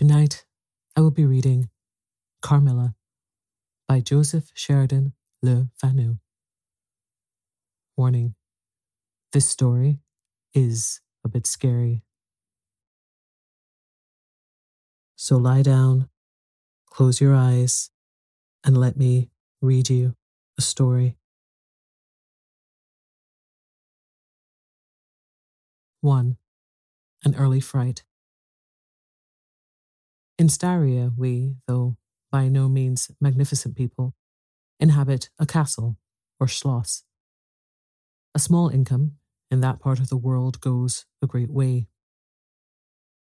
Tonight, I will be reading Carmilla by Joseph Sheridan Le Fanu. Warning this story is a bit scary. So lie down, close your eyes, and let me read you a story. 1. An early fright. In Styria, we, though by no means magnificent people, inhabit a castle or schloss. A small income in that part of the world goes a great way.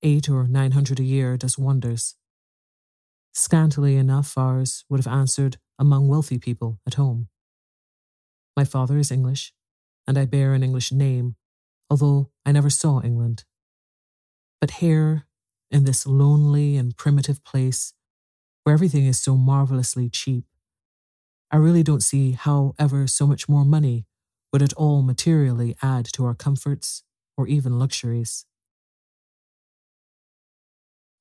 Eight or nine hundred a year does wonders. Scantily enough, ours would have answered among wealthy people at home. My father is English, and I bear an English name, although I never saw England. But here, in this lonely and primitive place, where everything is so marvelously cheap, I really don't see how ever so much more money would at all materially add to our comforts or even luxuries.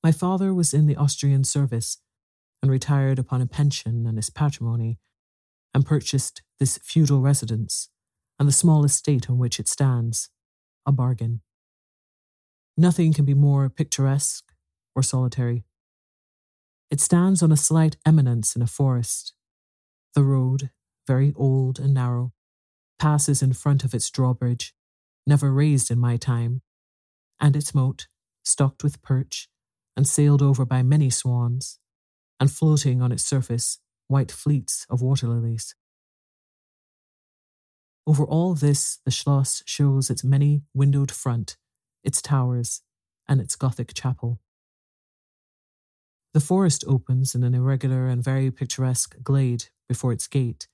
My father was in the Austrian service and retired upon a pension and his patrimony, and purchased this feudal residence and the small estate on which it stands, a bargain. Nothing can be more picturesque or solitary. It stands on a slight eminence in a forest. The road, very old and narrow, passes in front of its drawbridge, never raised in my time, and its moat, stocked with perch and sailed over by many swans, and floating on its surface white fleets of water lilies. Over all this, the Schloss shows its many windowed front, its towers, and its Gothic chapel. The forest opens in an irregular and very picturesque glade before its gate,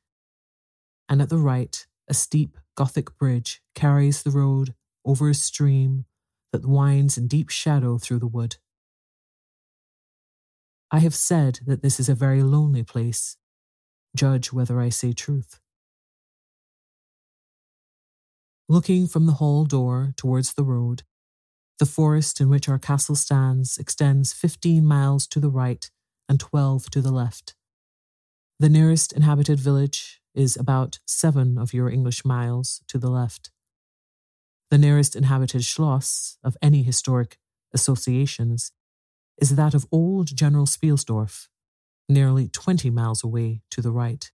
and at the right, a steep Gothic bridge carries the road over a stream that winds in deep shadow through the wood. I have said that this is a very lonely place. Judge whether I say truth. Looking from the hall door towards the road, the forest in which our castle stands extends 15 miles to the right and 12 to the left. The nearest inhabited village is about seven of your English miles to the left. The nearest inhabited Schloss of any historic associations is that of old General Spielsdorf, nearly 20 miles away to the right.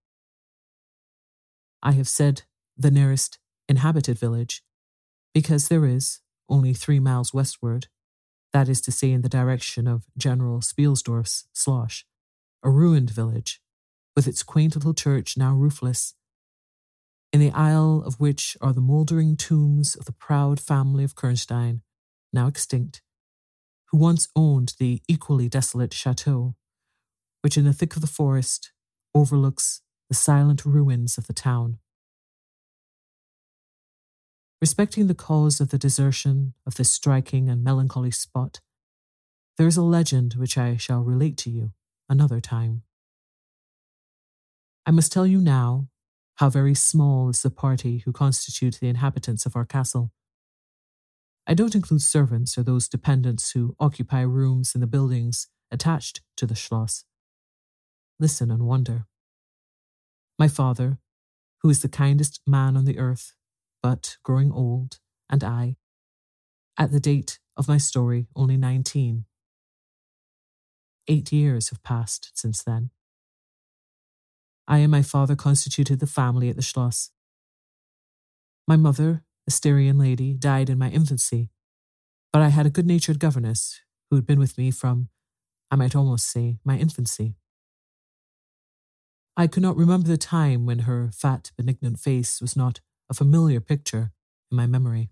I have said the nearest inhabited village because there is, only three miles westward, that is to say in the direction of General Spielsdorf's Schloss, a ruined village with its quaint little church now roofless, in the aisle of which are the mouldering tombs of the proud family of Karnstein, now extinct, who once owned the equally desolate chateau, which in the thick of the forest overlooks the silent ruins of the town. Respecting the cause of the desertion of this striking and melancholy spot, there is a legend which I shall relate to you another time. I must tell you now how very small is the party who constitute the inhabitants of our castle. I don't include servants or those dependents who occupy rooms in the buildings attached to the Schloss. Listen and wonder. My father, who is the kindest man on the earth, but growing old, and I, at the date of my story, only 19. Eight years have passed since then. I and my father constituted the family at the Schloss. My mother, a Styrian lady, died in my infancy, but I had a good natured governess who had been with me from, I might almost say, my infancy. I could not remember the time when her fat, benignant face was not a familiar picture in my memory.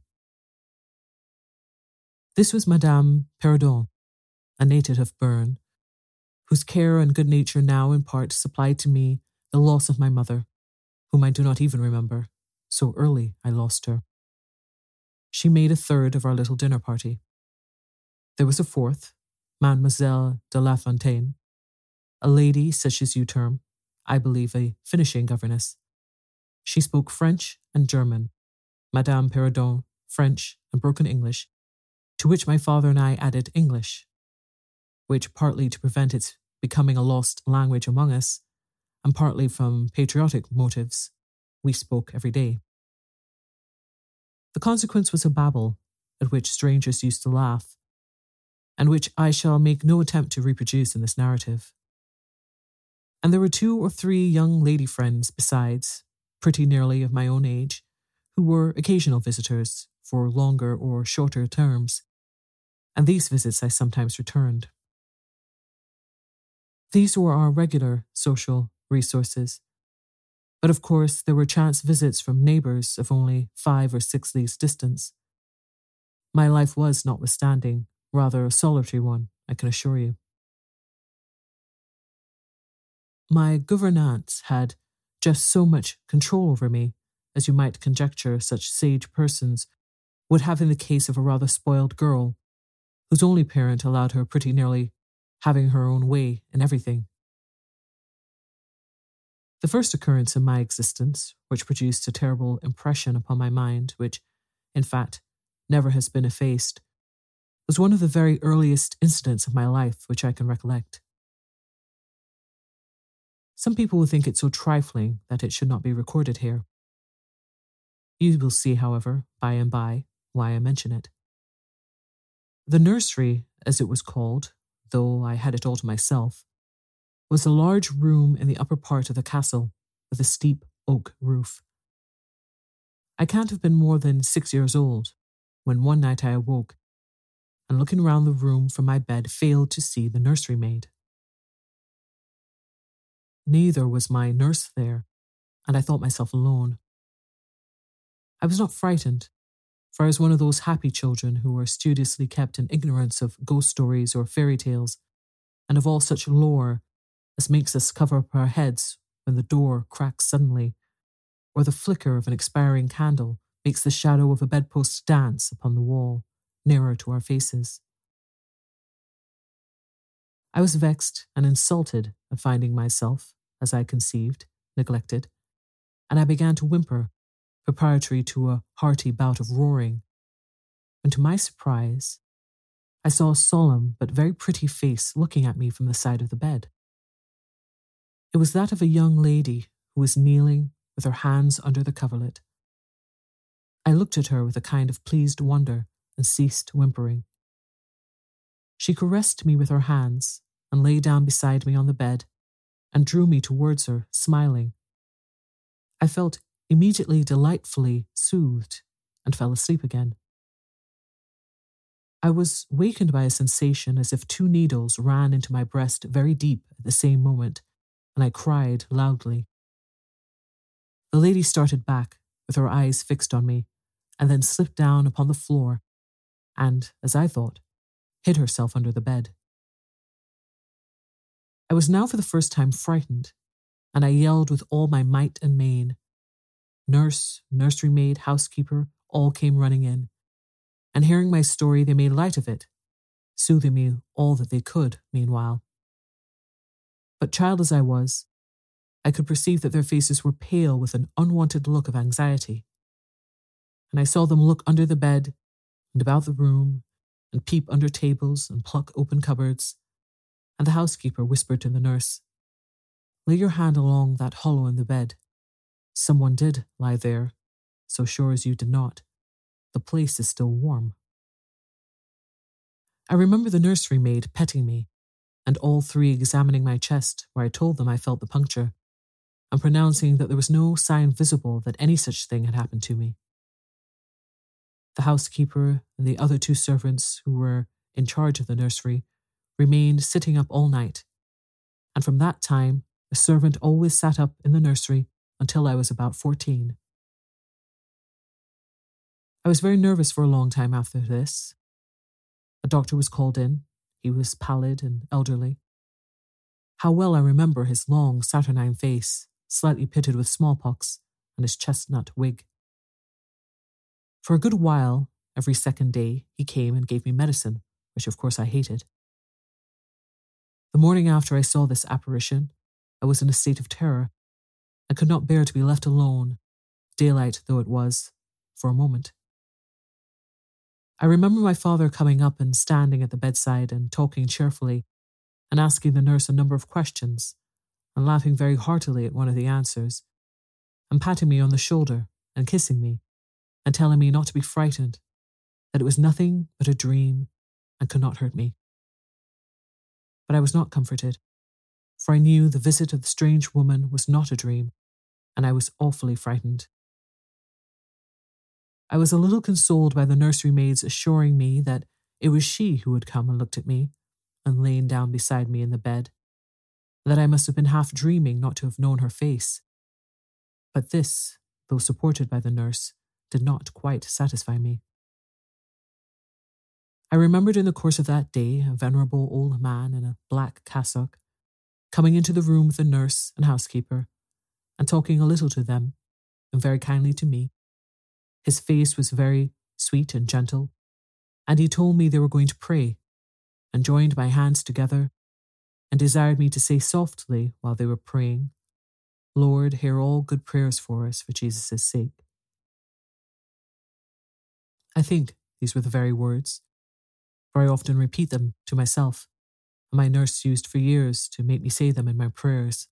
This was Madame Perrodon, a native of Bern, whose care and good nature now in part supplied to me the loss of my mother, whom I do not even remember. So early I lost her. She made a third of our little dinner party. There was a fourth, Mademoiselle de La Fontaine, a lady such as you term, I believe, a finishing governess. She spoke French and German, Madame Perrodon French and broken English, to which my father and I added English, which partly to prevent its becoming a lost language among us, and partly from patriotic motives, we spoke every day. The consequence was a babble at which strangers used to laugh, and which I shall make no attempt to reproduce in this narrative. And there were two or three young lady friends besides, pretty nearly of my own age, who were occasional visitors for longer or shorter terms, and these visits I sometimes returned. These were our regular social resources. But of course, there were chance visits from neighbours of only five or six leagues distance. My life was, notwithstanding, rather a solitary one, I can assure you. My gouvernante had just so much control over me, as you might conjecture such sage persons would have in the case of a rather spoiled girl, whose only parent allowed her pretty nearly having her own way in everything. The first occurrence in my existence, which produced a terrible impression upon my mind, which, in fact, never has been effaced, was one of the very earliest incidents of my life which I can recollect. Some people will think it so trifling that it should not be recorded here. You will see, however, by and by, why I mention it. The nursery, as it was called, though I had it all to myself, was a large room in the upper part of the castle with a steep oak roof. I can't have been more than six years old when one night I awoke and looking round the room from my bed failed to see the nursery maid. Neither was my nurse there, and I thought myself alone. I was not frightened, for I was one of those happy children who are studiously kept in ignorance of ghost stories or fairy tales, and of all such lore as makes us cover up our heads when the door cracks suddenly or the flicker of an expiring candle makes the shadow of a bedpost dance upon the wall, nearer to our faces. I was vexed and insulted at finding myself, as I conceived, neglected, and I began to whimper, preparatory to a hearty bout of roaring, when to my surprise, I saw a solemn but very pretty face looking at me from the side of the bed. It was that of a young lady who was kneeling with her hands under the coverlet. I looked at her with a kind of pleased wonder and ceased whimpering. She caressed me with her hands and lay down beside me on the bed and drew me towards her, smiling. I felt immediately delightfully soothed and fell asleep again. I was wakened by a sensation as if two needles ran into my breast very deep at the same moment, and I cried loudly. The lady started back, with her eyes fixed on me, and then slipped down upon the floor and, as I thought, hid herself under the bed. I was now for the first time frightened, and I yelled with all my might and main. Nurse, nursery maid, housekeeper all came running in, and hearing my story, they made light of it, soothing me all that they could meanwhile. But child as I was, I could perceive that their faces were pale with an unwanted look of anxiety. And I saw them look under the bed and about the room and peep under tables and pluck open cupboards. And the housekeeper whispered to the nurse, Lay your hand along that hollow in the bed. Someone did lie there, so sure as you did not. The place is still warm. I remember the nursery maid petting me, and all three examining my chest where I told them I felt the puncture and pronouncing that there was no sign visible that any such thing had happened to me. The housekeeper and the other two servants who were in charge of the nursery remained sitting up all night, and from that time the servant always sat up in the nursery until I was about fourteen. I was very nervous for a long time after this. A doctor was called in. He was pallid and elderly. How well I remember his long, saturnine face slightly pitted with smallpox, and his chestnut wig. For a good while, every second day, he came and gave me medicine, which of course I hated. The morning after I saw this apparition, I was in a state of terror and could not bear to be left alone, daylight though it was, for a moment. I remember my father coming up and standing at the bedside and talking cheerfully and asking the nurse a number of questions and laughing very heartily at one of the answers, and patting me on the shoulder and kissing me, and telling me not to be frightened, that it was nothing but a dream and could not hurt me. But I was not comforted, for I knew the visit of the strange woman was not a dream, and I was awfully frightened. I was a little consoled by the nursery maid's assuring me that it was she who had come and looked at me and lain down beside me in the bed that I must have been half dreaming not to have known her face. But this, though supported by the nurse, did not quite satisfy me. I remembered in the course of that day a venerable old man in a black cassock coming into the room with the nurse and housekeeper and talking a little to them and very kindly to me. His face was very sweet and gentle, and he told me they were going to pray and joined my hands together and desired me to say softly while they were praying, Lord, hear all good prayers for us for Jesus' sake. I think these were the very words, for I often repeat them to myself, and my nurse used for years to make me say them in my prayers.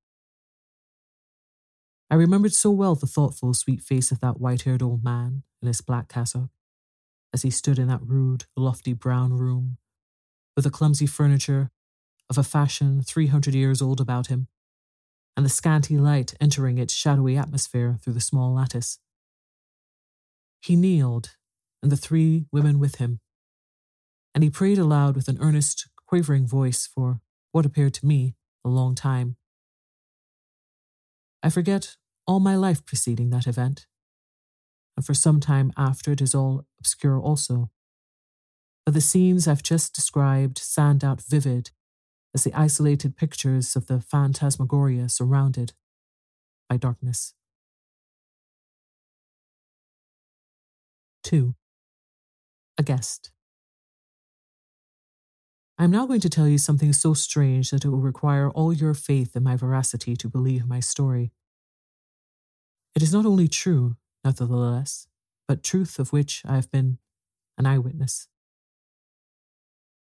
I remembered so well the thoughtful, sweet face of that white haired old man in his black cassock as he stood in that rude, lofty brown room, with the clumsy furniture of a fashion 300 years old about him, and the scanty light entering its shadowy atmosphere through the small lattice. He kneeled, and the three women with him, and he prayed aloud with an earnest, quavering voice for what appeared to me a long time. I forget all my life preceding that event, and for some time after it is all obscure also. But the scenes I've just described stand out vivid as the isolated pictures of the phantasmagoria surrounded by darkness. 2. A guest. I am now going to tell you something so strange that it will require all your faith in my veracity to believe my story. It is not only true, nevertheless, but truth of which I have been an eyewitness.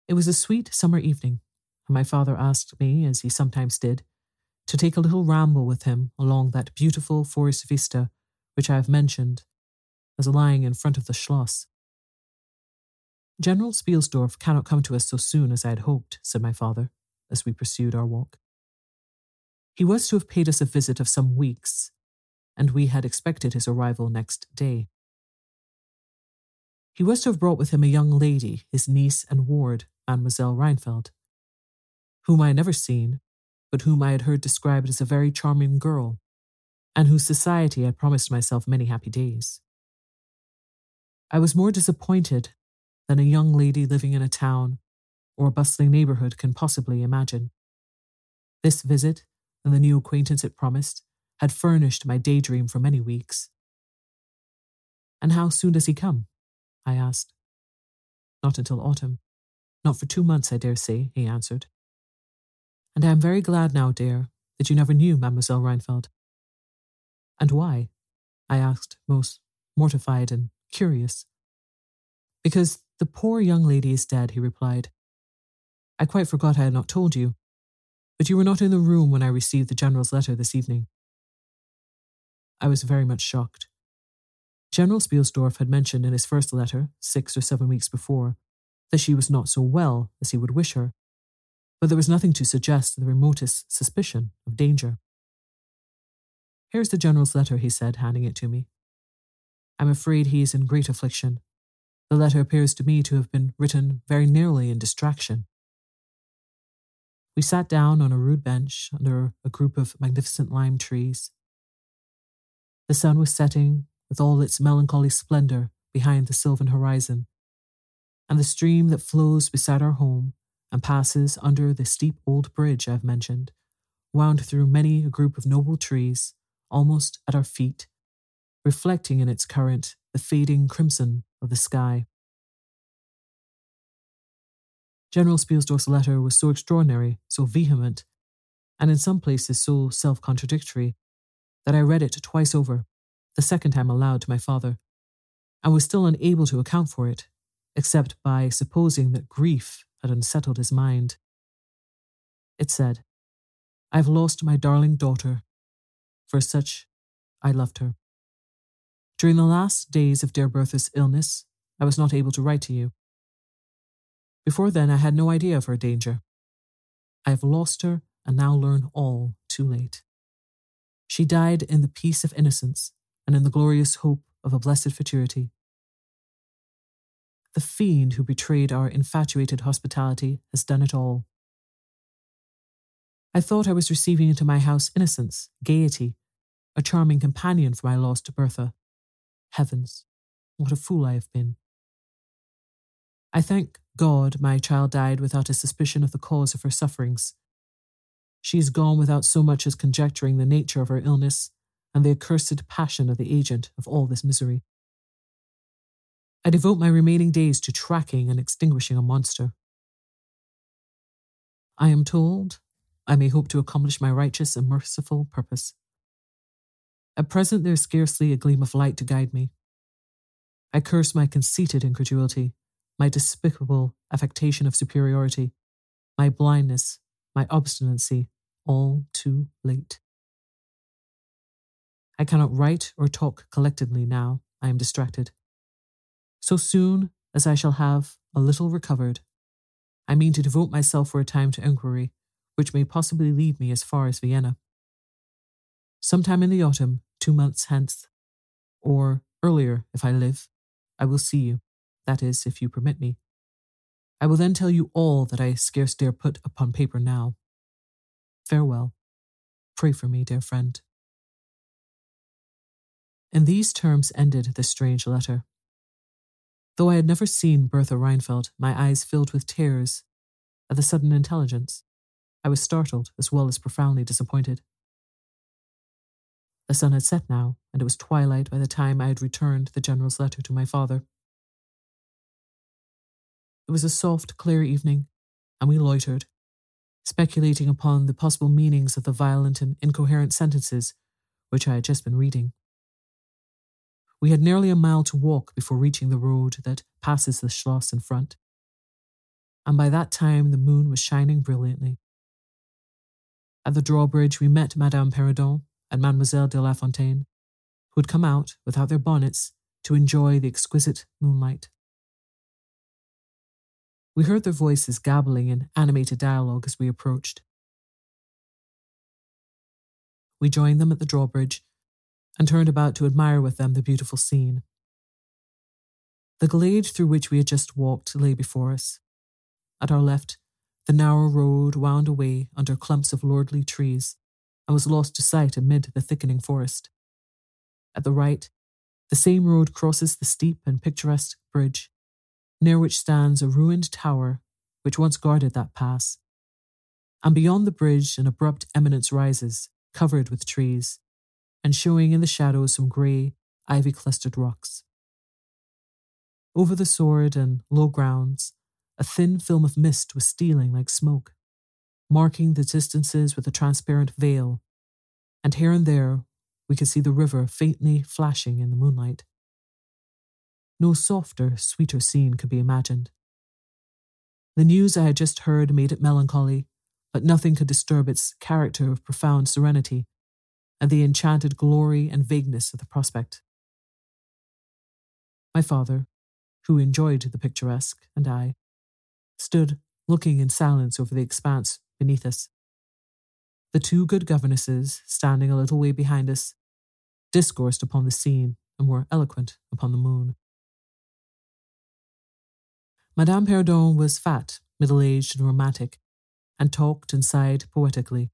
It was a sweet summer evening, and my father asked me, as he sometimes did, to take a little ramble with him along that beautiful forest vista which I have mentioned as lying in front of the Schloss. General Spielsdorf cannot come to us so soon as I had hoped, said my father, as we pursued our walk. He was to have paid us a visit of some weeks, and we had expected his arrival next day. He was to have brought with him a young lady, his niece and ward, Mademoiselle Rheinfeldt, whom I had never seen, but whom I had heard described as a very charming girl, and whose society I had promised myself many happy days. I was more disappointed than a young lady living in a town or a bustling neighbourhood can possibly imagine. This visit, and the new acquaintance it promised, had furnished my daydream for many weeks. And how soon does he come? I asked. Not until autumn. Not for two months, I dare say, he answered. And I am very glad now, dear, that you never knew Mademoiselle Rheinfeldt. And why? I asked, most mortified and curious. Because the poor young lady is dead, he replied. I quite forgot I had not told you, but you were not in the room when I received the General's letter this evening. I was very much shocked. General Spielsdorf had mentioned in his first letter, six or seven weeks before, that she was not so well as he would wish her, but there was nothing to suggest the remotest suspicion of danger. Here's the General's letter, he said, handing it to me. I'm afraid he is in great affliction. The letter appears to me to have been written very nearly in distraction. We sat down on a rude bench under a group of magnificent lime trees. The sun was setting with all its melancholy splendor behind the sylvan horizon, and the stream that flows beside our home and passes under the steep old bridge I've mentioned wound through many a group of noble trees almost at our feet reflecting in its current the fading crimson of the sky. General Spielsdorf's letter was so extraordinary, so vehement, and in some places so self contradictory, that I read it twice over, the second time aloud to my father, and was still unable to account for it, except by supposing that grief had unsettled his mind. It said, I've lost my darling daughter. For such I loved her. During the last days of dear Bertha's illness, I was not able to write to you. Before then, I had no idea of her danger. I have lost her and now learn all too late. She died in the peace of innocence and in the glorious hope of a blessed futurity. The fiend who betrayed our infatuated hospitality has done it all. I thought I was receiving into my house innocence, gaiety, a charming companion for my lost Bertha. Heavens, what a fool I have been. I thank God my child died without a suspicion of the cause of her sufferings. She is gone without so much as conjecturing the nature of her illness and the accursed passion of the agent of all this misery. I devote my remaining days to tracking and extinguishing a monster. I am told I may hope to accomplish my righteous and merciful purpose. At present, there is scarcely a gleam of light to guide me. I curse my conceited incredulity, my despicable affectation of superiority, my blindness, my obstinacy, all too late. I cannot write or talk collectedly now. I am distracted. So soon as I shall have a little recovered, I mean to devote myself for a time to inquiry, which may possibly lead me as far as Vienna. Sometime in the autumn, two months hence, or earlier if I live, I will see you, that is, if you permit me. I will then tell you all that I scarce dare put upon paper now. Farewell. Pray for me, dear friend. In these terms ended the strange letter. Though I had never seen Bertha Rheinfeldt, my eyes filled with tears at the sudden intelligence. I was startled as well as profoundly disappointed. The sun had set now, and it was twilight by the time I had returned the General's letter to my father. It was a soft, clear evening, and we loitered, speculating upon the possible meanings of the violent and incoherent sentences which I had just been reading. We had nearly a mile to walk before reaching the road that passes the Schloss in front. And by that time the moon was shining brilliantly. At the drawbridge we met Madame Perrodon and Mademoiselle de La Fontaine, who had come out, without their bonnets, to enjoy the exquisite moonlight. We heard their voices gabbling in animated dialogue as we approached. We joined them at the drawbridge and turned about to admire with them the beautiful scene. The glade through which we had just walked lay before us. At our left, the narrow road wound away under clumps of lordly trees and was lost to sight amid the thickening forest. At the right, the same road crosses the steep and picturesque bridge, near which stands a ruined tower which once guarded that pass. And beyond the bridge, an abrupt eminence rises, covered with trees, and showing in the shadows some grey, ivy clustered rocks. Over the sword and low grounds, a thin film of mist was stealing like smoke, marking the distances with a transparent veil, and here and there we could see the river faintly flashing in the moonlight. No softer, sweeter scene could be imagined. The news I had just heard made it melancholy, but nothing could disturb its character of profound serenity and the enchanted glory and vagueness of the prospect. My father, who enjoyed the picturesque, and I, stood looking in silence over the expanse beneath us. The two good governesses, standing a little way behind us, discoursed upon the scene and were eloquent upon the moon. Madame Perrodon was fat, middle aged, and romantic, and talked and sighed poetically.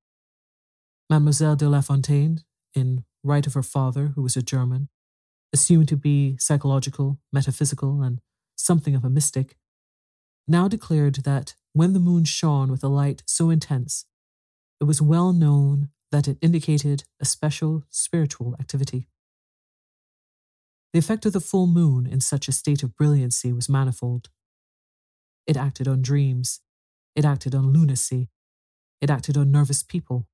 Mademoiselle de La Fontaine, in right of her father, who was a German, assumed to be psychological, metaphysical, and something of a mystic, now declared that when the moon shone with a light so intense, it was well known that it indicated a special spiritual activity. The effect of the full moon in such a state of brilliancy was manifold. It acted on dreams, it acted on lunacy, it acted on nervous people,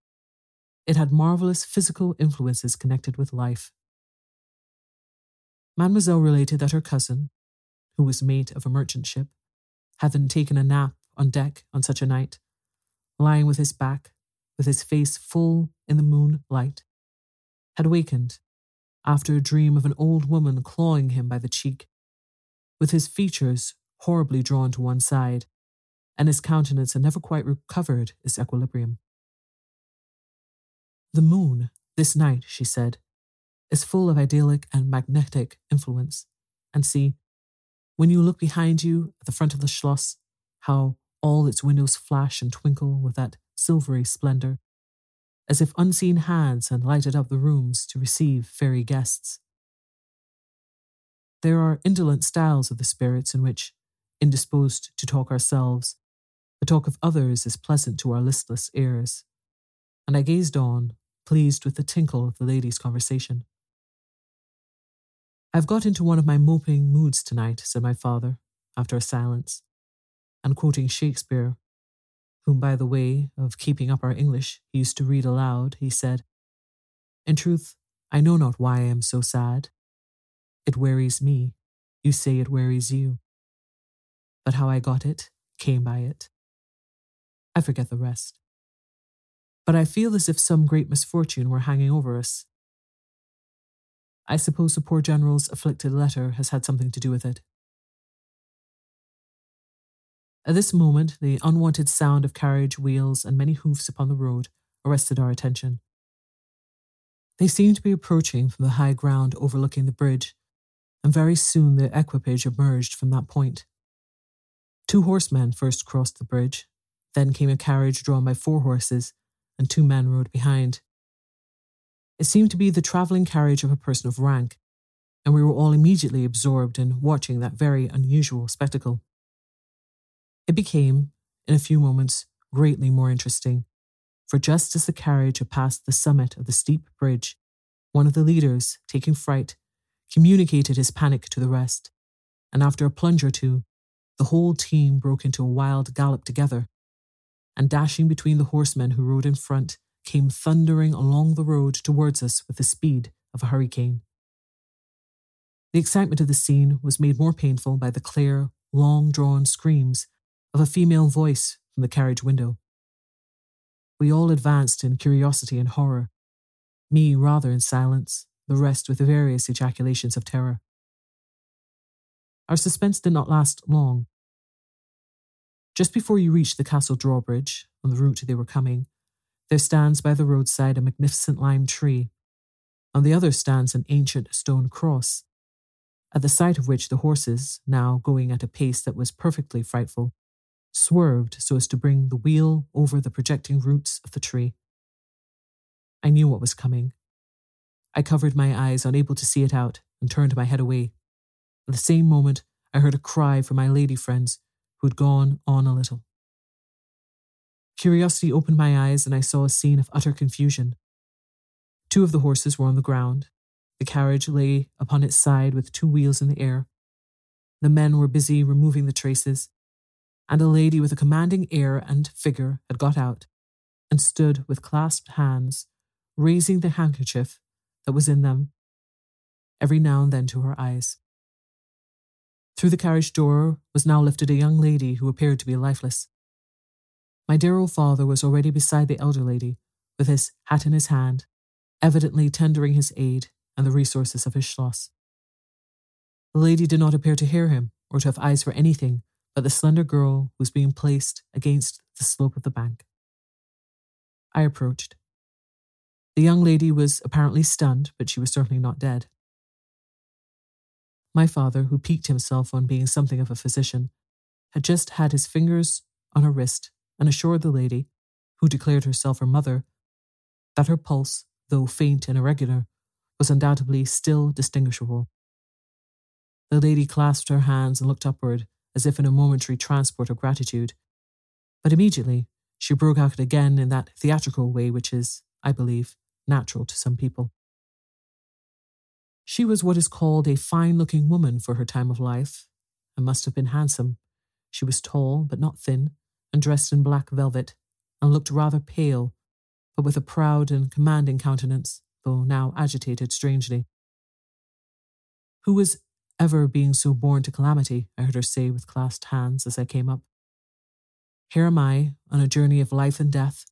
it had marvelous physical influences connected with life. Mademoiselle related that her cousin, who was mate of a merchant ship, having taken a nap on deck on such a night, lying with his back, with his face full in the moonlight, had wakened after a dream of an old woman clawing him by the cheek, with his features horribly drawn to one side, and his countenance had never quite recovered its equilibrium. The moon, this night, she said, is full of idyllic and magnetic influence. And see, when you look behind you at the front of the Schloss, how all its windows flash and twinkle with that silvery splendor, as if unseen hands had lighted up the rooms to receive fairy guests. There are indolent styles of the spirits in which, indisposed to talk ourselves, the talk of others is pleasant to our listless ears. And I gazed on, pleased with the tinkle of the ladies' conversation. I've got into one of my moping moods tonight, said my father, after a silence, and quoting Shakespeare, whom, by the way of keeping up our English, he used to read aloud, he said, In truth, I know not why I am so sad. It wearies me. You say it wearies you. But how I got it, came by it. I forget the rest but I feel as if some great misfortune were hanging over us. I suppose the poor General's afflicted letter has had something to do with it. At this moment, the unwanted sound of carriage wheels and many hoofs upon the road arrested our attention. They seemed to be approaching from the high ground overlooking the bridge, and very soon the equipage emerged from that point. Two horsemen first crossed the bridge, then came a carriage drawn by four horses, and two men rode behind. It seemed to be the travelling carriage of a person of rank, and we were all immediately absorbed in watching that very unusual spectacle. It became, in a few moments, greatly more interesting, for just as the carriage had passed the summit of the steep bridge, one of the leaders, taking fright, communicated his panic to the rest, and after a plunge or two, the whole team broke into a wild gallop together, and dashing between the horsemen who rode in front, came thundering along the road towards us with the speed of a hurricane. The excitement of the scene was made more painful by the clear, long drawn screams of a female voice from the carriage window. We all advanced in curiosity and horror, me rather in silence, the rest with various ejaculations of terror. Our suspense did not last long. Just before you reach the castle drawbridge, on the route they were coming, there stands by the roadside a magnificent lime tree. On the other stands an ancient stone cross, at the sight of which the horses, now going at a pace that was perfectly frightful, swerved so as to bring the wheel over the projecting roots of the tree. I knew what was coming. I covered my eyes, unable to see it out, and turned my head away. At the same moment, I heard a cry from my lady friends, who had gone on a little. Curiosity opened my eyes, and I saw a scene of utter confusion. Two of the horses were on the ground. The carriage lay upon its side with two wheels in the air. The men were busy removing the traces, and a lady with a commanding air and figure had got out and stood with clasped hands, raising the handkerchief that was in them, every now and then to her eyes. Through the carriage door was now lifted a young lady who appeared to be lifeless. My dear old father was already beside the elder lady, with his hat in his hand, evidently tendering his aid and the resources of his schloss. The lady did not appear to hear him or to have eyes for anything but the slender girl was being placed against the slope of the bank. I approached. The young lady was apparently stunned, but she was certainly not dead. My father, who piqued himself on being something of a physician, had just had his fingers on her wrist and assured the lady, who declared herself her mother, that her pulse, though faint and irregular, was undoubtedly still distinguishable. The lady clasped her hands and looked upward as if in a momentary transport of gratitude. But immediately she broke out again in that theatrical way which is, I believe, natural to some people. She was what is called a fine looking woman for her time of life, and must have been handsome. She was tall, but not thin, and dressed in black velvet, and looked rather pale, but with a proud and commanding countenance, though now agitated strangely. Who was ever being so born to calamity? I heard her say with clasped hands as I came up. Here am I on a journey of life and death,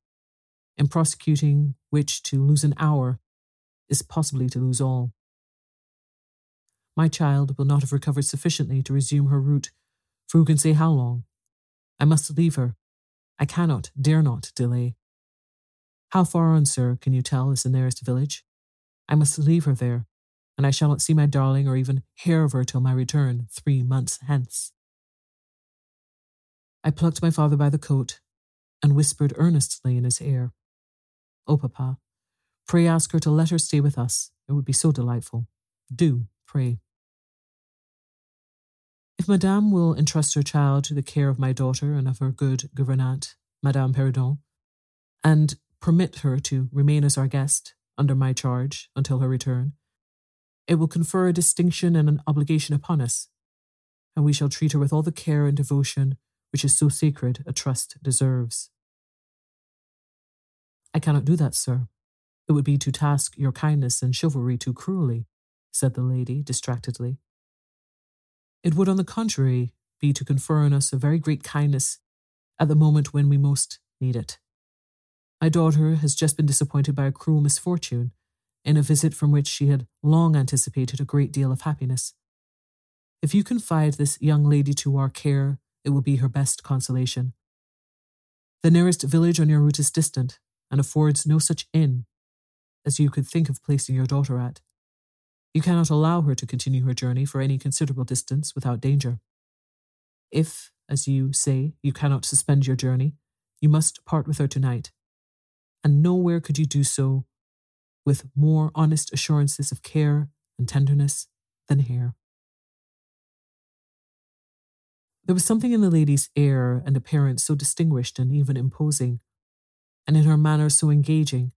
in prosecuting which to lose an hour is possibly to lose all. My child will not have recovered sufficiently to resume her route, for who can say how long? I must leave her. I cannot, dare not delay. How far on, sir, can you tell is the nearest village? I must leave her there, and I shall not see my darling or even hear of her till my return, three months hence. I plucked my father by the coat and whispered earnestly in his ear. Oh, papa, pray ask her to let her stay with us. It would be so delightful. Do, pray. If Madame will entrust her child to the care of my daughter and of her good gouvernante, Madame Perrodon, and permit her to remain as our guest under my charge until her return, it will confer a distinction and an obligation upon us, and we shall treat her with all the care and devotion which is so sacred a trust deserves. I cannot do that, sir. It would be to task your kindness and chivalry too cruelly, said the lady distractedly. It would, on the contrary, be to confer on us a very great kindness at the moment when we most need it. My daughter has just been disappointed by a cruel misfortune in a visit from which she had long anticipated a great deal of happiness. If you confide this young lady to our care, it will be her best consolation. The nearest village on your route is distant, and affords no such inn as you could think of placing your daughter at. You cannot allow her to continue her journey for any considerable distance without danger. If, as you say, you cannot suspend your journey, you must part with her tonight. And nowhere could you do so with more honest assurances of care and tenderness than here. There was something in the lady's air and appearance so distinguished and even imposing, and in her manner so engaging,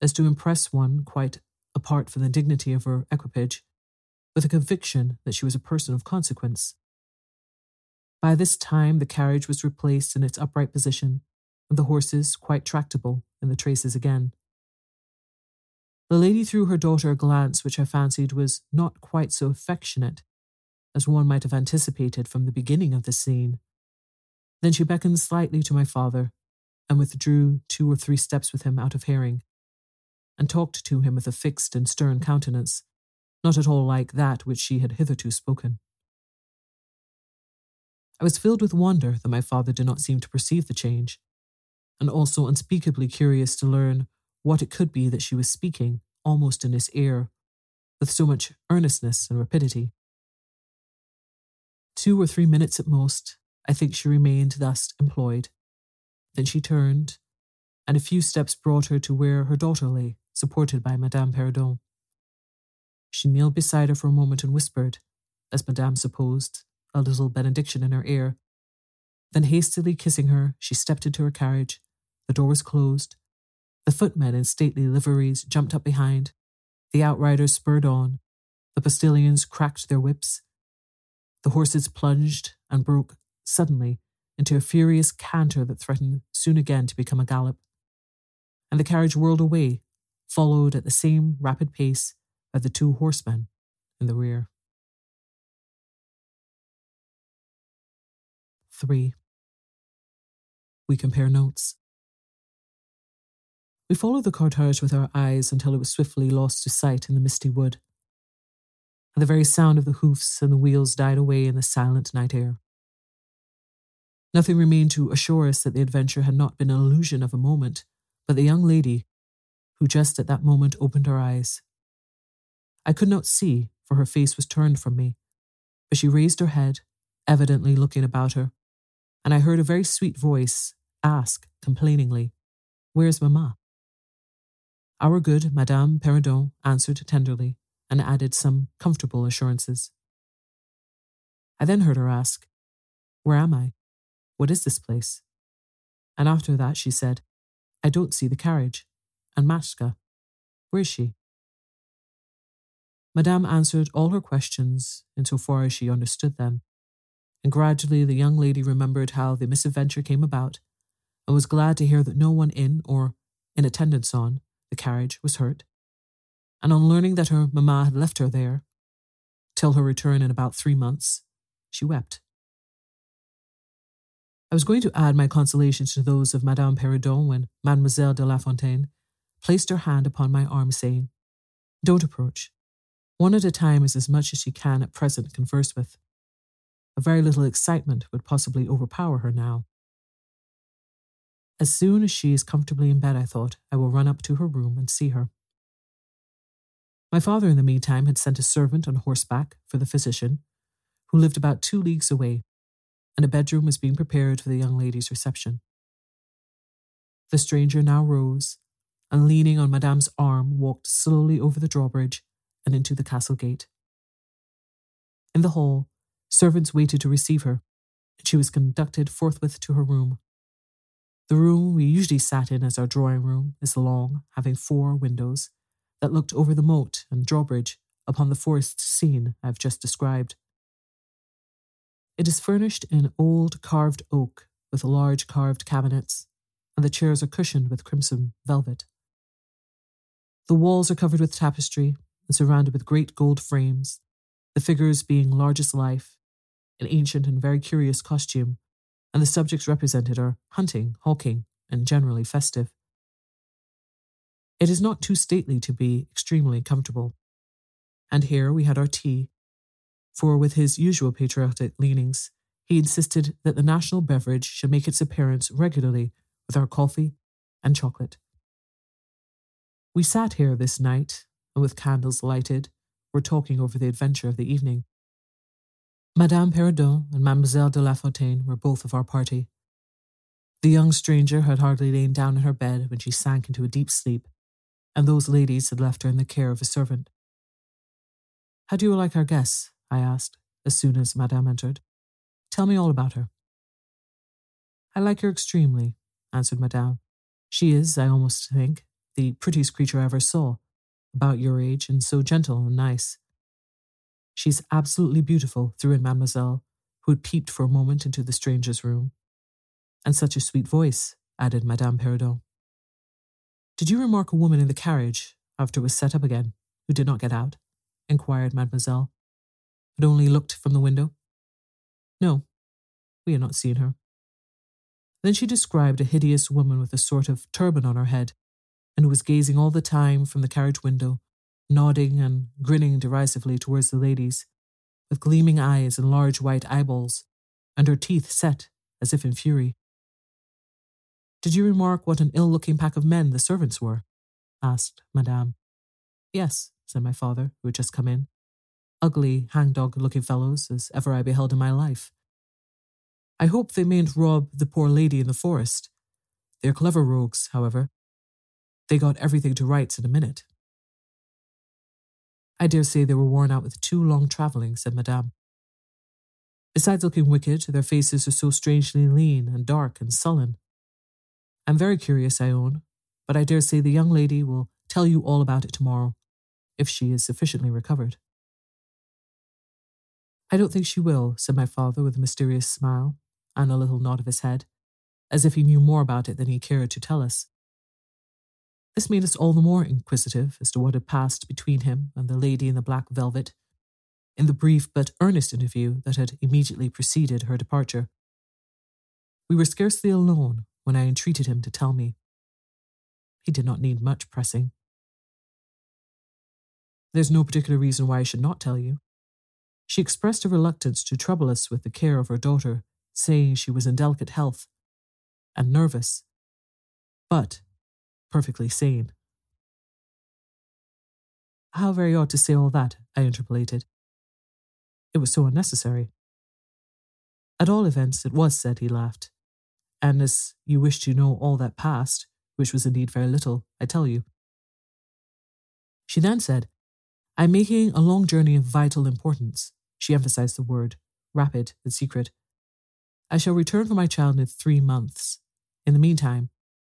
as to impress one quite apart from the dignity of her equipage, with a conviction that she was a person of consequence. By this time, the carriage was replaced in its upright position, and the horses quite tractable in the traces again. The lady threw her daughter a glance which I fancied was not quite so affectionate as one might have anticipated from the beginning of the scene. Then she beckoned slightly to my father and withdrew two or three steps with him out of hearing, and talked to him with a fixed and stern countenance, not at all like that which she had hitherto spoken. I was filled with wonder that my father did not seem to perceive the change, and also unspeakably curious to learn what it could be that she was speaking, almost in his ear, with so much earnestness and rapidity. Two or three minutes at most, I think she remained thus employed. Then she turned, and a few steps brought her to where her daughter lay, supported by Madame Perrodon. She kneeled beside her for a moment and whispered, as Madame supposed, a little benediction in her ear. Then, hastily kissing her, she stepped into her carriage. The door was closed, the footmen in stately liveries jumped up behind. The outriders spurred on. The postilions cracked their whips. The horses plunged and broke suddenly into a furious canter that threatened soon again to become a gallop. And the carriage whirled away, followed at the same rapid pace by the two horsemen in the rear. 3. We compare notes. We followed the cortege with our eyes until it was swiftly lost to sight in the misty wood. And the very sound of the hoofs and the wheels died away in the silent night air. Nothing remained to assure us that the adventure had not been an illusion of a moment, but the young lady, who just at that moment opened her eyes. I could not see, for her face was turned from me, but she raised her head, evidently looking about her, and I heard a very sweet voice ask complainingly, Where's Mamma? Our good Madame Perrodon answered tenderly and added some comfortable assurances. I then heard her ask, Where am I? What is this place? And after that she said, I don't see the carriage. And Matska, where is she? Madame answered all her questions in so far as she understood them, and gradually the young lady remembered how the misadventure came about, and was glad to hear that no one in or in attendance on the carriage was hurt, and on learning that her mamma had left her there, till her return in about three months, she wept. I was going to add my consolations to those of Madame Perrodon when Mademoiselle de La Fontaine placed her hand upon my arm, saying, Don't approach. One at a time is as much as she can at present converse with. A very little excitement would possibly overpower her now. As soon as she is comfortably in bed, I thought, I will run up to her room and see her. My father, in the meantime, had sent a servant on horseback for the physician, who lived about two leagues away, and a bedroom was being prepared for the young lady's reception. The stranger now rose, and leaning on Madame's arm, walked slowly over the drawbridge and into the castle gate. In the hall, servants waited to receive her, and she was conducted forthwith to her room. The room we usually sat in as our drawing room is long, having four windows that looked over the moat and drawbridge upon the forest scene I have just described. It is furnished in old carved oak with large carved cabinets, and the chairs are cushioned with crimson velvet. The walls are covered with tapestry and surrounded with great gold frames, the figures being large as life, in ancient and very curious costume and the subjects represented are hunting, hawking, and generally festive. It is not too stately to be extremely comfortable. And here we had our tea, for with his usual patriotic leanings, he insisted that the national beverage should make its appearance regularly with our coffee and chocolate. We sat here this night, and with candles lighted, were talking over the adventure of the evening. Madame Perrodon and Mademoiselle de La Fontaine were both of our party. The young stranger had hardly lain down in her bed when she sank into a deep sleep, and those ladies had left her in the care of a servant. How do you like our guests? I asked, as soon as Madame entered. Tell me all about her. I like her extremely, answered Madame. She is, I almost think, the prettiest creature I ever saw, about your age and so gentle and nice. She's absolutely beautiful, threw in Mademoiselle, who had peeped for a moment into the stranger's room. And such a sweet voice, added Madame Perrodon. Did you remark a woman in the carriage, after it was set up again, who did not get out? inquired Mademoiselle, but only looked from the window. No, we had not seen her. Then she described a hideous woman with a sort of turban on her head, and who was gazing all the time from the carriage window, nodding and grinning derisively towards the ladies, with gleaming eyes and large white eyeballs, and her teeth set as if in fury. Did you remark what an ill looking pack of men the servants were? asked Madame. Yes, said my father, who had just come in. Ugly, hangdog looking fellows as ever I beheld in my life. I hope they mayn't rob the poor lady in the forest. They're clever rogues, however. They got everything to rights in a minute. I dare say they were worn out with too long travelling, said Madame. Besides looking wicked, their faces are so strangely lean and dark and sullen. I'm very curious, I own, but I dare say the young lady will tell you all about it tomorrow, if she is sufficiently recovered. I don't think she will, said my father with a mysterious smile and a little nod of his head, as if he knew more about it than he cared to tell us. This made us all the more inquisitive as to what had passed between him and the lady in the black velvet in the brief but earnest interview that had immediately preceded her departure. We were scarcely alone when I entreated him to tell me. He did not need much pressing. There's no particular reason why I should not tell you. She expressed a reluctance to trouble us with the care of her daughter, saying she was in delicate health and nervous, but perfectly sane. How very odd to say all that, I interpolated. It was so unnecessary. At all events, it was said, he laughed. And as you wish to know all that passed, which was indeed very little, I tell you. She then said, I'm making a long journey of vital importance. She emphasized the word, rapid and secret. I shall return for my child in three months. In the meantime,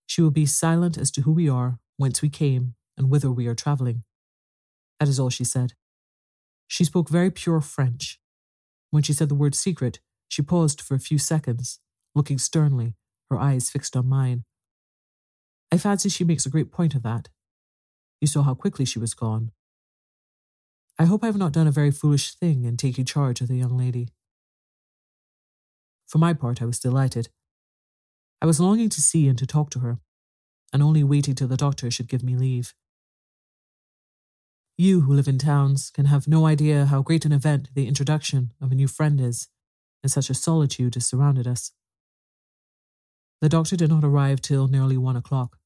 she will be silent as to who we are, whence we came, and whither we are travelling. That is all she said. She spoke very pure French. When she said the word secret, she paused for a few seconds, looking sternly, her eyes fixed on mine. I fancy she makes a great point of that. You saw how quickly she was gone. I hope I have not done a very foolish thing in taking charge of the young lady. For my part, I was delighted. I was longing to see and to talk to her, and only waiting till the doctor should give me leave. You who live in towns can have no idea how great an event the introduction of a new friend is, and such a solitude has surrounded us. The doctor did not arrive till nearly one o'clock,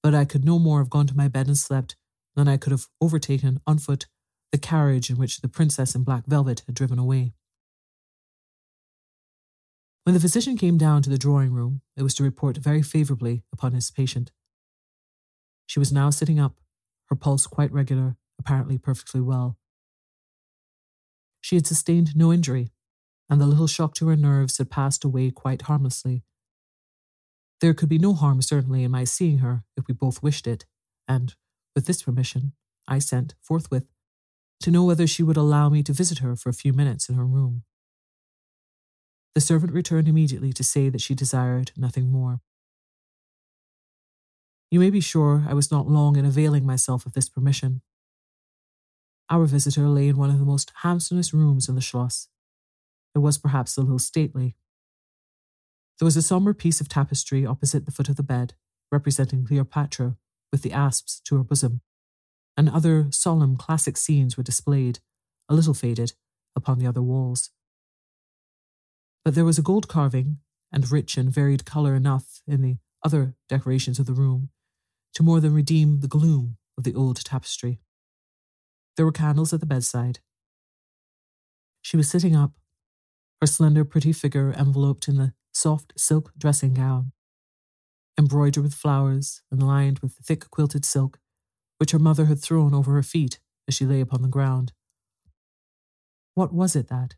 but I could no more have gone to my bed and slept than I could have overtaken on foot the carriage in which the princess in black velvet had driven away. When the physician came down to the drawing room, it was to report very favourably upon his patient. She was now sitting up, her pulse quite regular, apparently perfectly well. She had sustained no injury, and the little shock to her nerves had passed away quite harmlessly. There could be no harm, certainly, in my seeing her if we both wished it, and, with this permission, I sent, forthwith, to know whether she would allow me to visit her for a few minutes in her room. The servant returned immediately to say that she desired nothing more. You may be sure I was not long in availing myself of this permission. Our visitor lay in one of the most handsomest rooms in the Schloss. It was perhaps a little stately. There was a sombre piece of tapestry opposite the foot of the bed, representing Cleopatra with the asps to her bosom, and other solemn classic scenes were displayed, a little faded, upon the other walls. But there was a gold carving, and rich and varied colour enough in the other decorations of the room to more than redeem the gloom of the old tapestry. There were candles at the bedside. She was sitting up, her slender, pretty figure enveloped in the soft silk dressing gown, embroidered with flowers and lined with thick quilted silk, which her mother had thrown over her feet as she lay upon the ground. What was it that,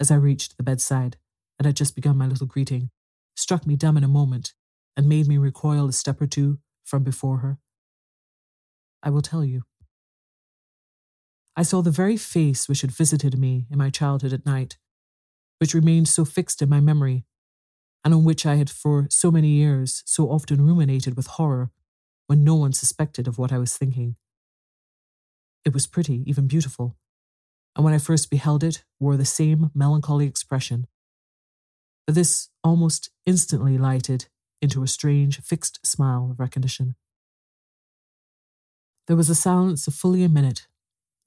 as I reached the bedside and had just begun my little greeting, struck me dumb in a moment and made me recoil a step or two from before her? I will tell you. I saw the very face which had visited me in my childhood at night, which remained so fixed in my memory, and on which I had for so many years so often ruminated with horror when no one suspected of what I was thinking. It was pretty, even beautiful, and when I first beheld it, wore the same melancholy expression. But this almost instantly lighted into a strange, fixed smile of recognition. There was a silence of fully a minute,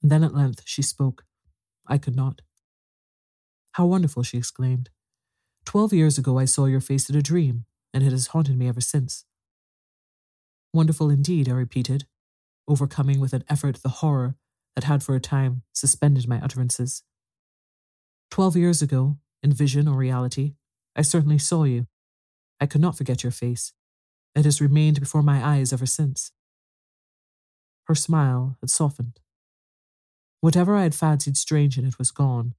and then at length she spoke. I could not. How wonderful, she exclaimed. Twelve years ago I saw your face in a dream, and it has haunted me ever since. Wonderful indeed, I repeated, overcoming with an effort the horror that had for a time suspended my utterances. Twelve years ago, in vision or reality, I certainly saw you. I could not forget your face. It has remained before my eyes ever since. Her smile had softened. Whatever I had fancied strange in it was gone,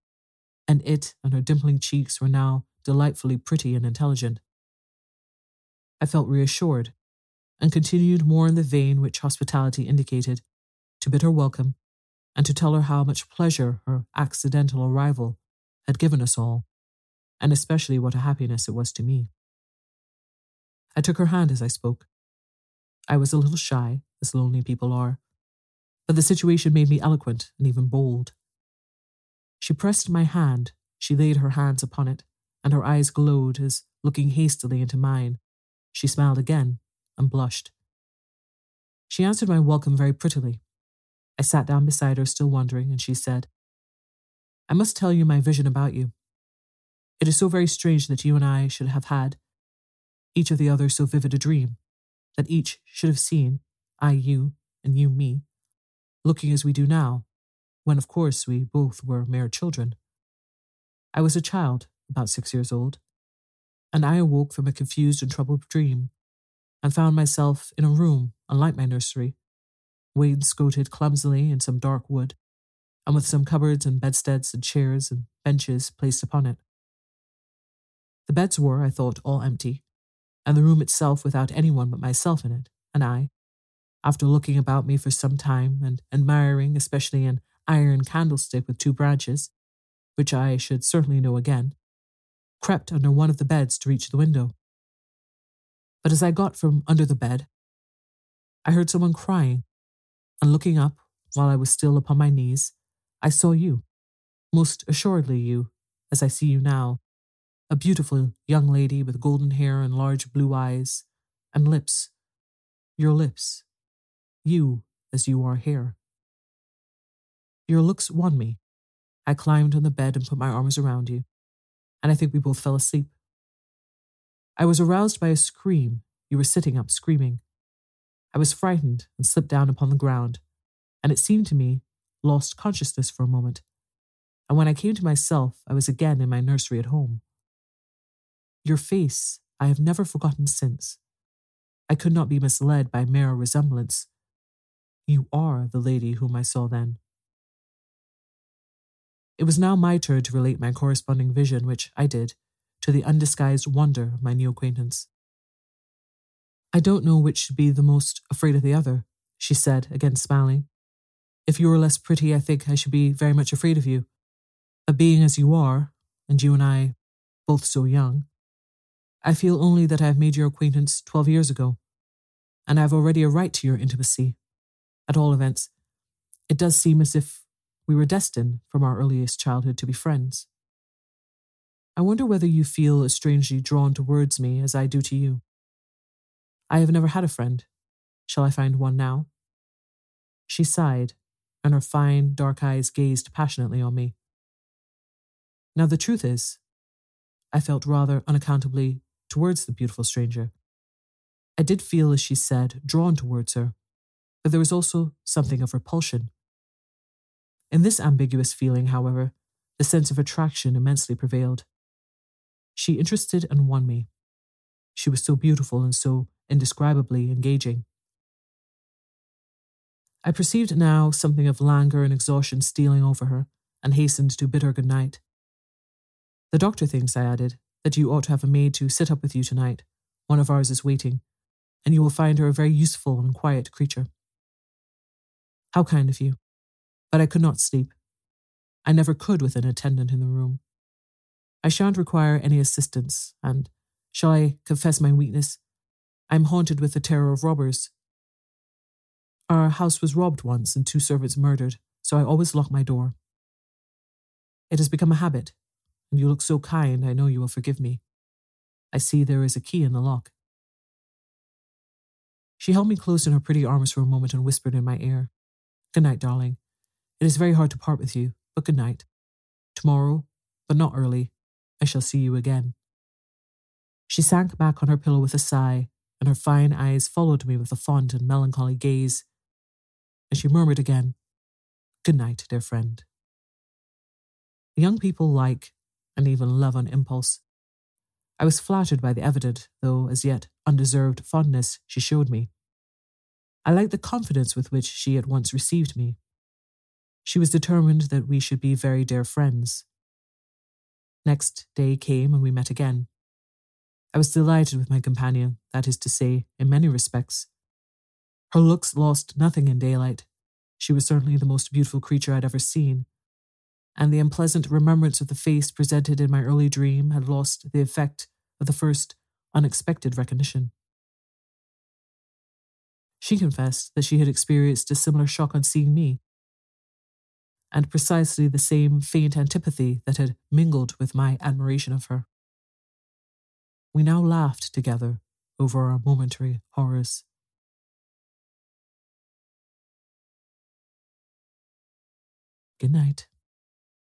and it and her dimpling cheeks were now delightfully pretty and intelligent. I felt reassured and continued more in the vein which hospitality indicated, to bid her welcome and to tell her how much pleasure her accidental arrival had given us all, and especially what a happiness it was to me. I took her hand as I spoke. I was a little shy, as lonely people are, but the situation made me eloquent and even bold. She pressed my hand, she laid her hands upon it, and her eyes glowed as, looking hastily into mine, she smiled again and blushed. She answered my welcome very prettily. I sat down beside her, still wondering, and she said, I must tell you my vision about you. It is so very strange that you and I should have had, each of the other so vivid a dream, that each should have seen, I you, and you me, looking as we do now, when of course we both were mere children. I was a child, about six years old, and I awoke from a confused and troubled dream and found myself in a room unlike my nursery, wainscoted clumsily in some dark wood, and with some cupboards and bedsteads and chairs and benches placed upon it. The beds were, I thought, all empty, and the room itself without anyone but myself in it, and I, after looking about me for some time and admiring especially an iron candlestick with two branches, which I should certainly know again, crept under one of the beds to reach the window. But as I got from under the bed, I heard someone crying, and looking up while I was still upon my knees, I saw you, most assuredly you, as I see you now, a beautiful young lady with golden hair and large blue eyes, and lips, your lips, you as you are here. Your looks won me. I climbed on the bed and put my arms around you, and I think we both fell asleep. I was aroused by a scream. You were sitting up screaming. I was frightened and slipped down upon the ground, and it seemed to me lost consciousness for a moment. And when I came to myself, I was again in my nursery at home. Your face I have never forgotten since. I could not be misled by mere resemblance. You are the lady whom I saw then. It was now my turn to relate my corresponding vision, which I did, to the undisguised wonder of my new acquaintance. I don't know which should be the most afraid of the other, she said, again smiling. If you were less pretty, I think I should be very much afraid of you. But being as you are, and you and I both so young, I feel only that I have made your acquaintance twelve years ago, and I have already a right to your intimacy. At all events, it does seem as if we were destined from our earliest childhood to be friends. I wonder whether you feel as strangely drawn towards me as I do to you. I have never had a friend. Shall I find one now? She sighed, and her fine, dark eyes gazed passionately on me. Now, the truth is, I felt rather unaccountably towards the beautiful stranger. I did feel, as she said, drawn towards her, but there was also something of repulsion. In this ambiguous feeling, however, the sense of attraction immensely prevailed. She interested and won me. She was so beautiful and so indescribably engaging. I perceived now something of languor and exhaustion stealing over her, and hastened to bid her good night. The doctor thinks, I added, that you ought to have a maid to sit up with you tonight. One of ours is waiting, and you will find her a very useful and quiet creature. How kind of you. But I could not sleep. I never could with an attendant in the room. I shan't require any assistance, and, shall I confess my weakness? I am haunted with the terror of robbers. Our house was robbed once and two servants murdered, so I always lock my door. It has become a habit, and you look so kind, I know you will forgive me. I see there is a key in the lock. She held me close in her pretty arms for a moment and whispered in my ear, Good night, darling. It is very hard to part with you, but good night. Tomorrow, but not early, I shall see you again. She sank back on her pillow with a sigh, and her fine eyes followed me with a fond and melancholy gaze. And she murmured again, Good night, dear friend. Young people like, and even love on impulse. I was flattered by the evident, though as yet undeserved, fondness she showed me. I liked the confidence with which she at once received me. She was determined that we should be very dear friends, Next day came and we met again. I was delighted with my companion, that is to say, in many respects. Her looks lost nothing in daylight. She was certainly the most beautiful creature I'd ever seen, and the unpleasant remembrance of the face presented in my early dream had lost the effect of the first unexpected recognition. She confessed that she had experienced a similar shock on seeing me, and precisely the same faint antipathy that had mingled with my admiration of her. We now laughed together over our momentary horrors. Good night.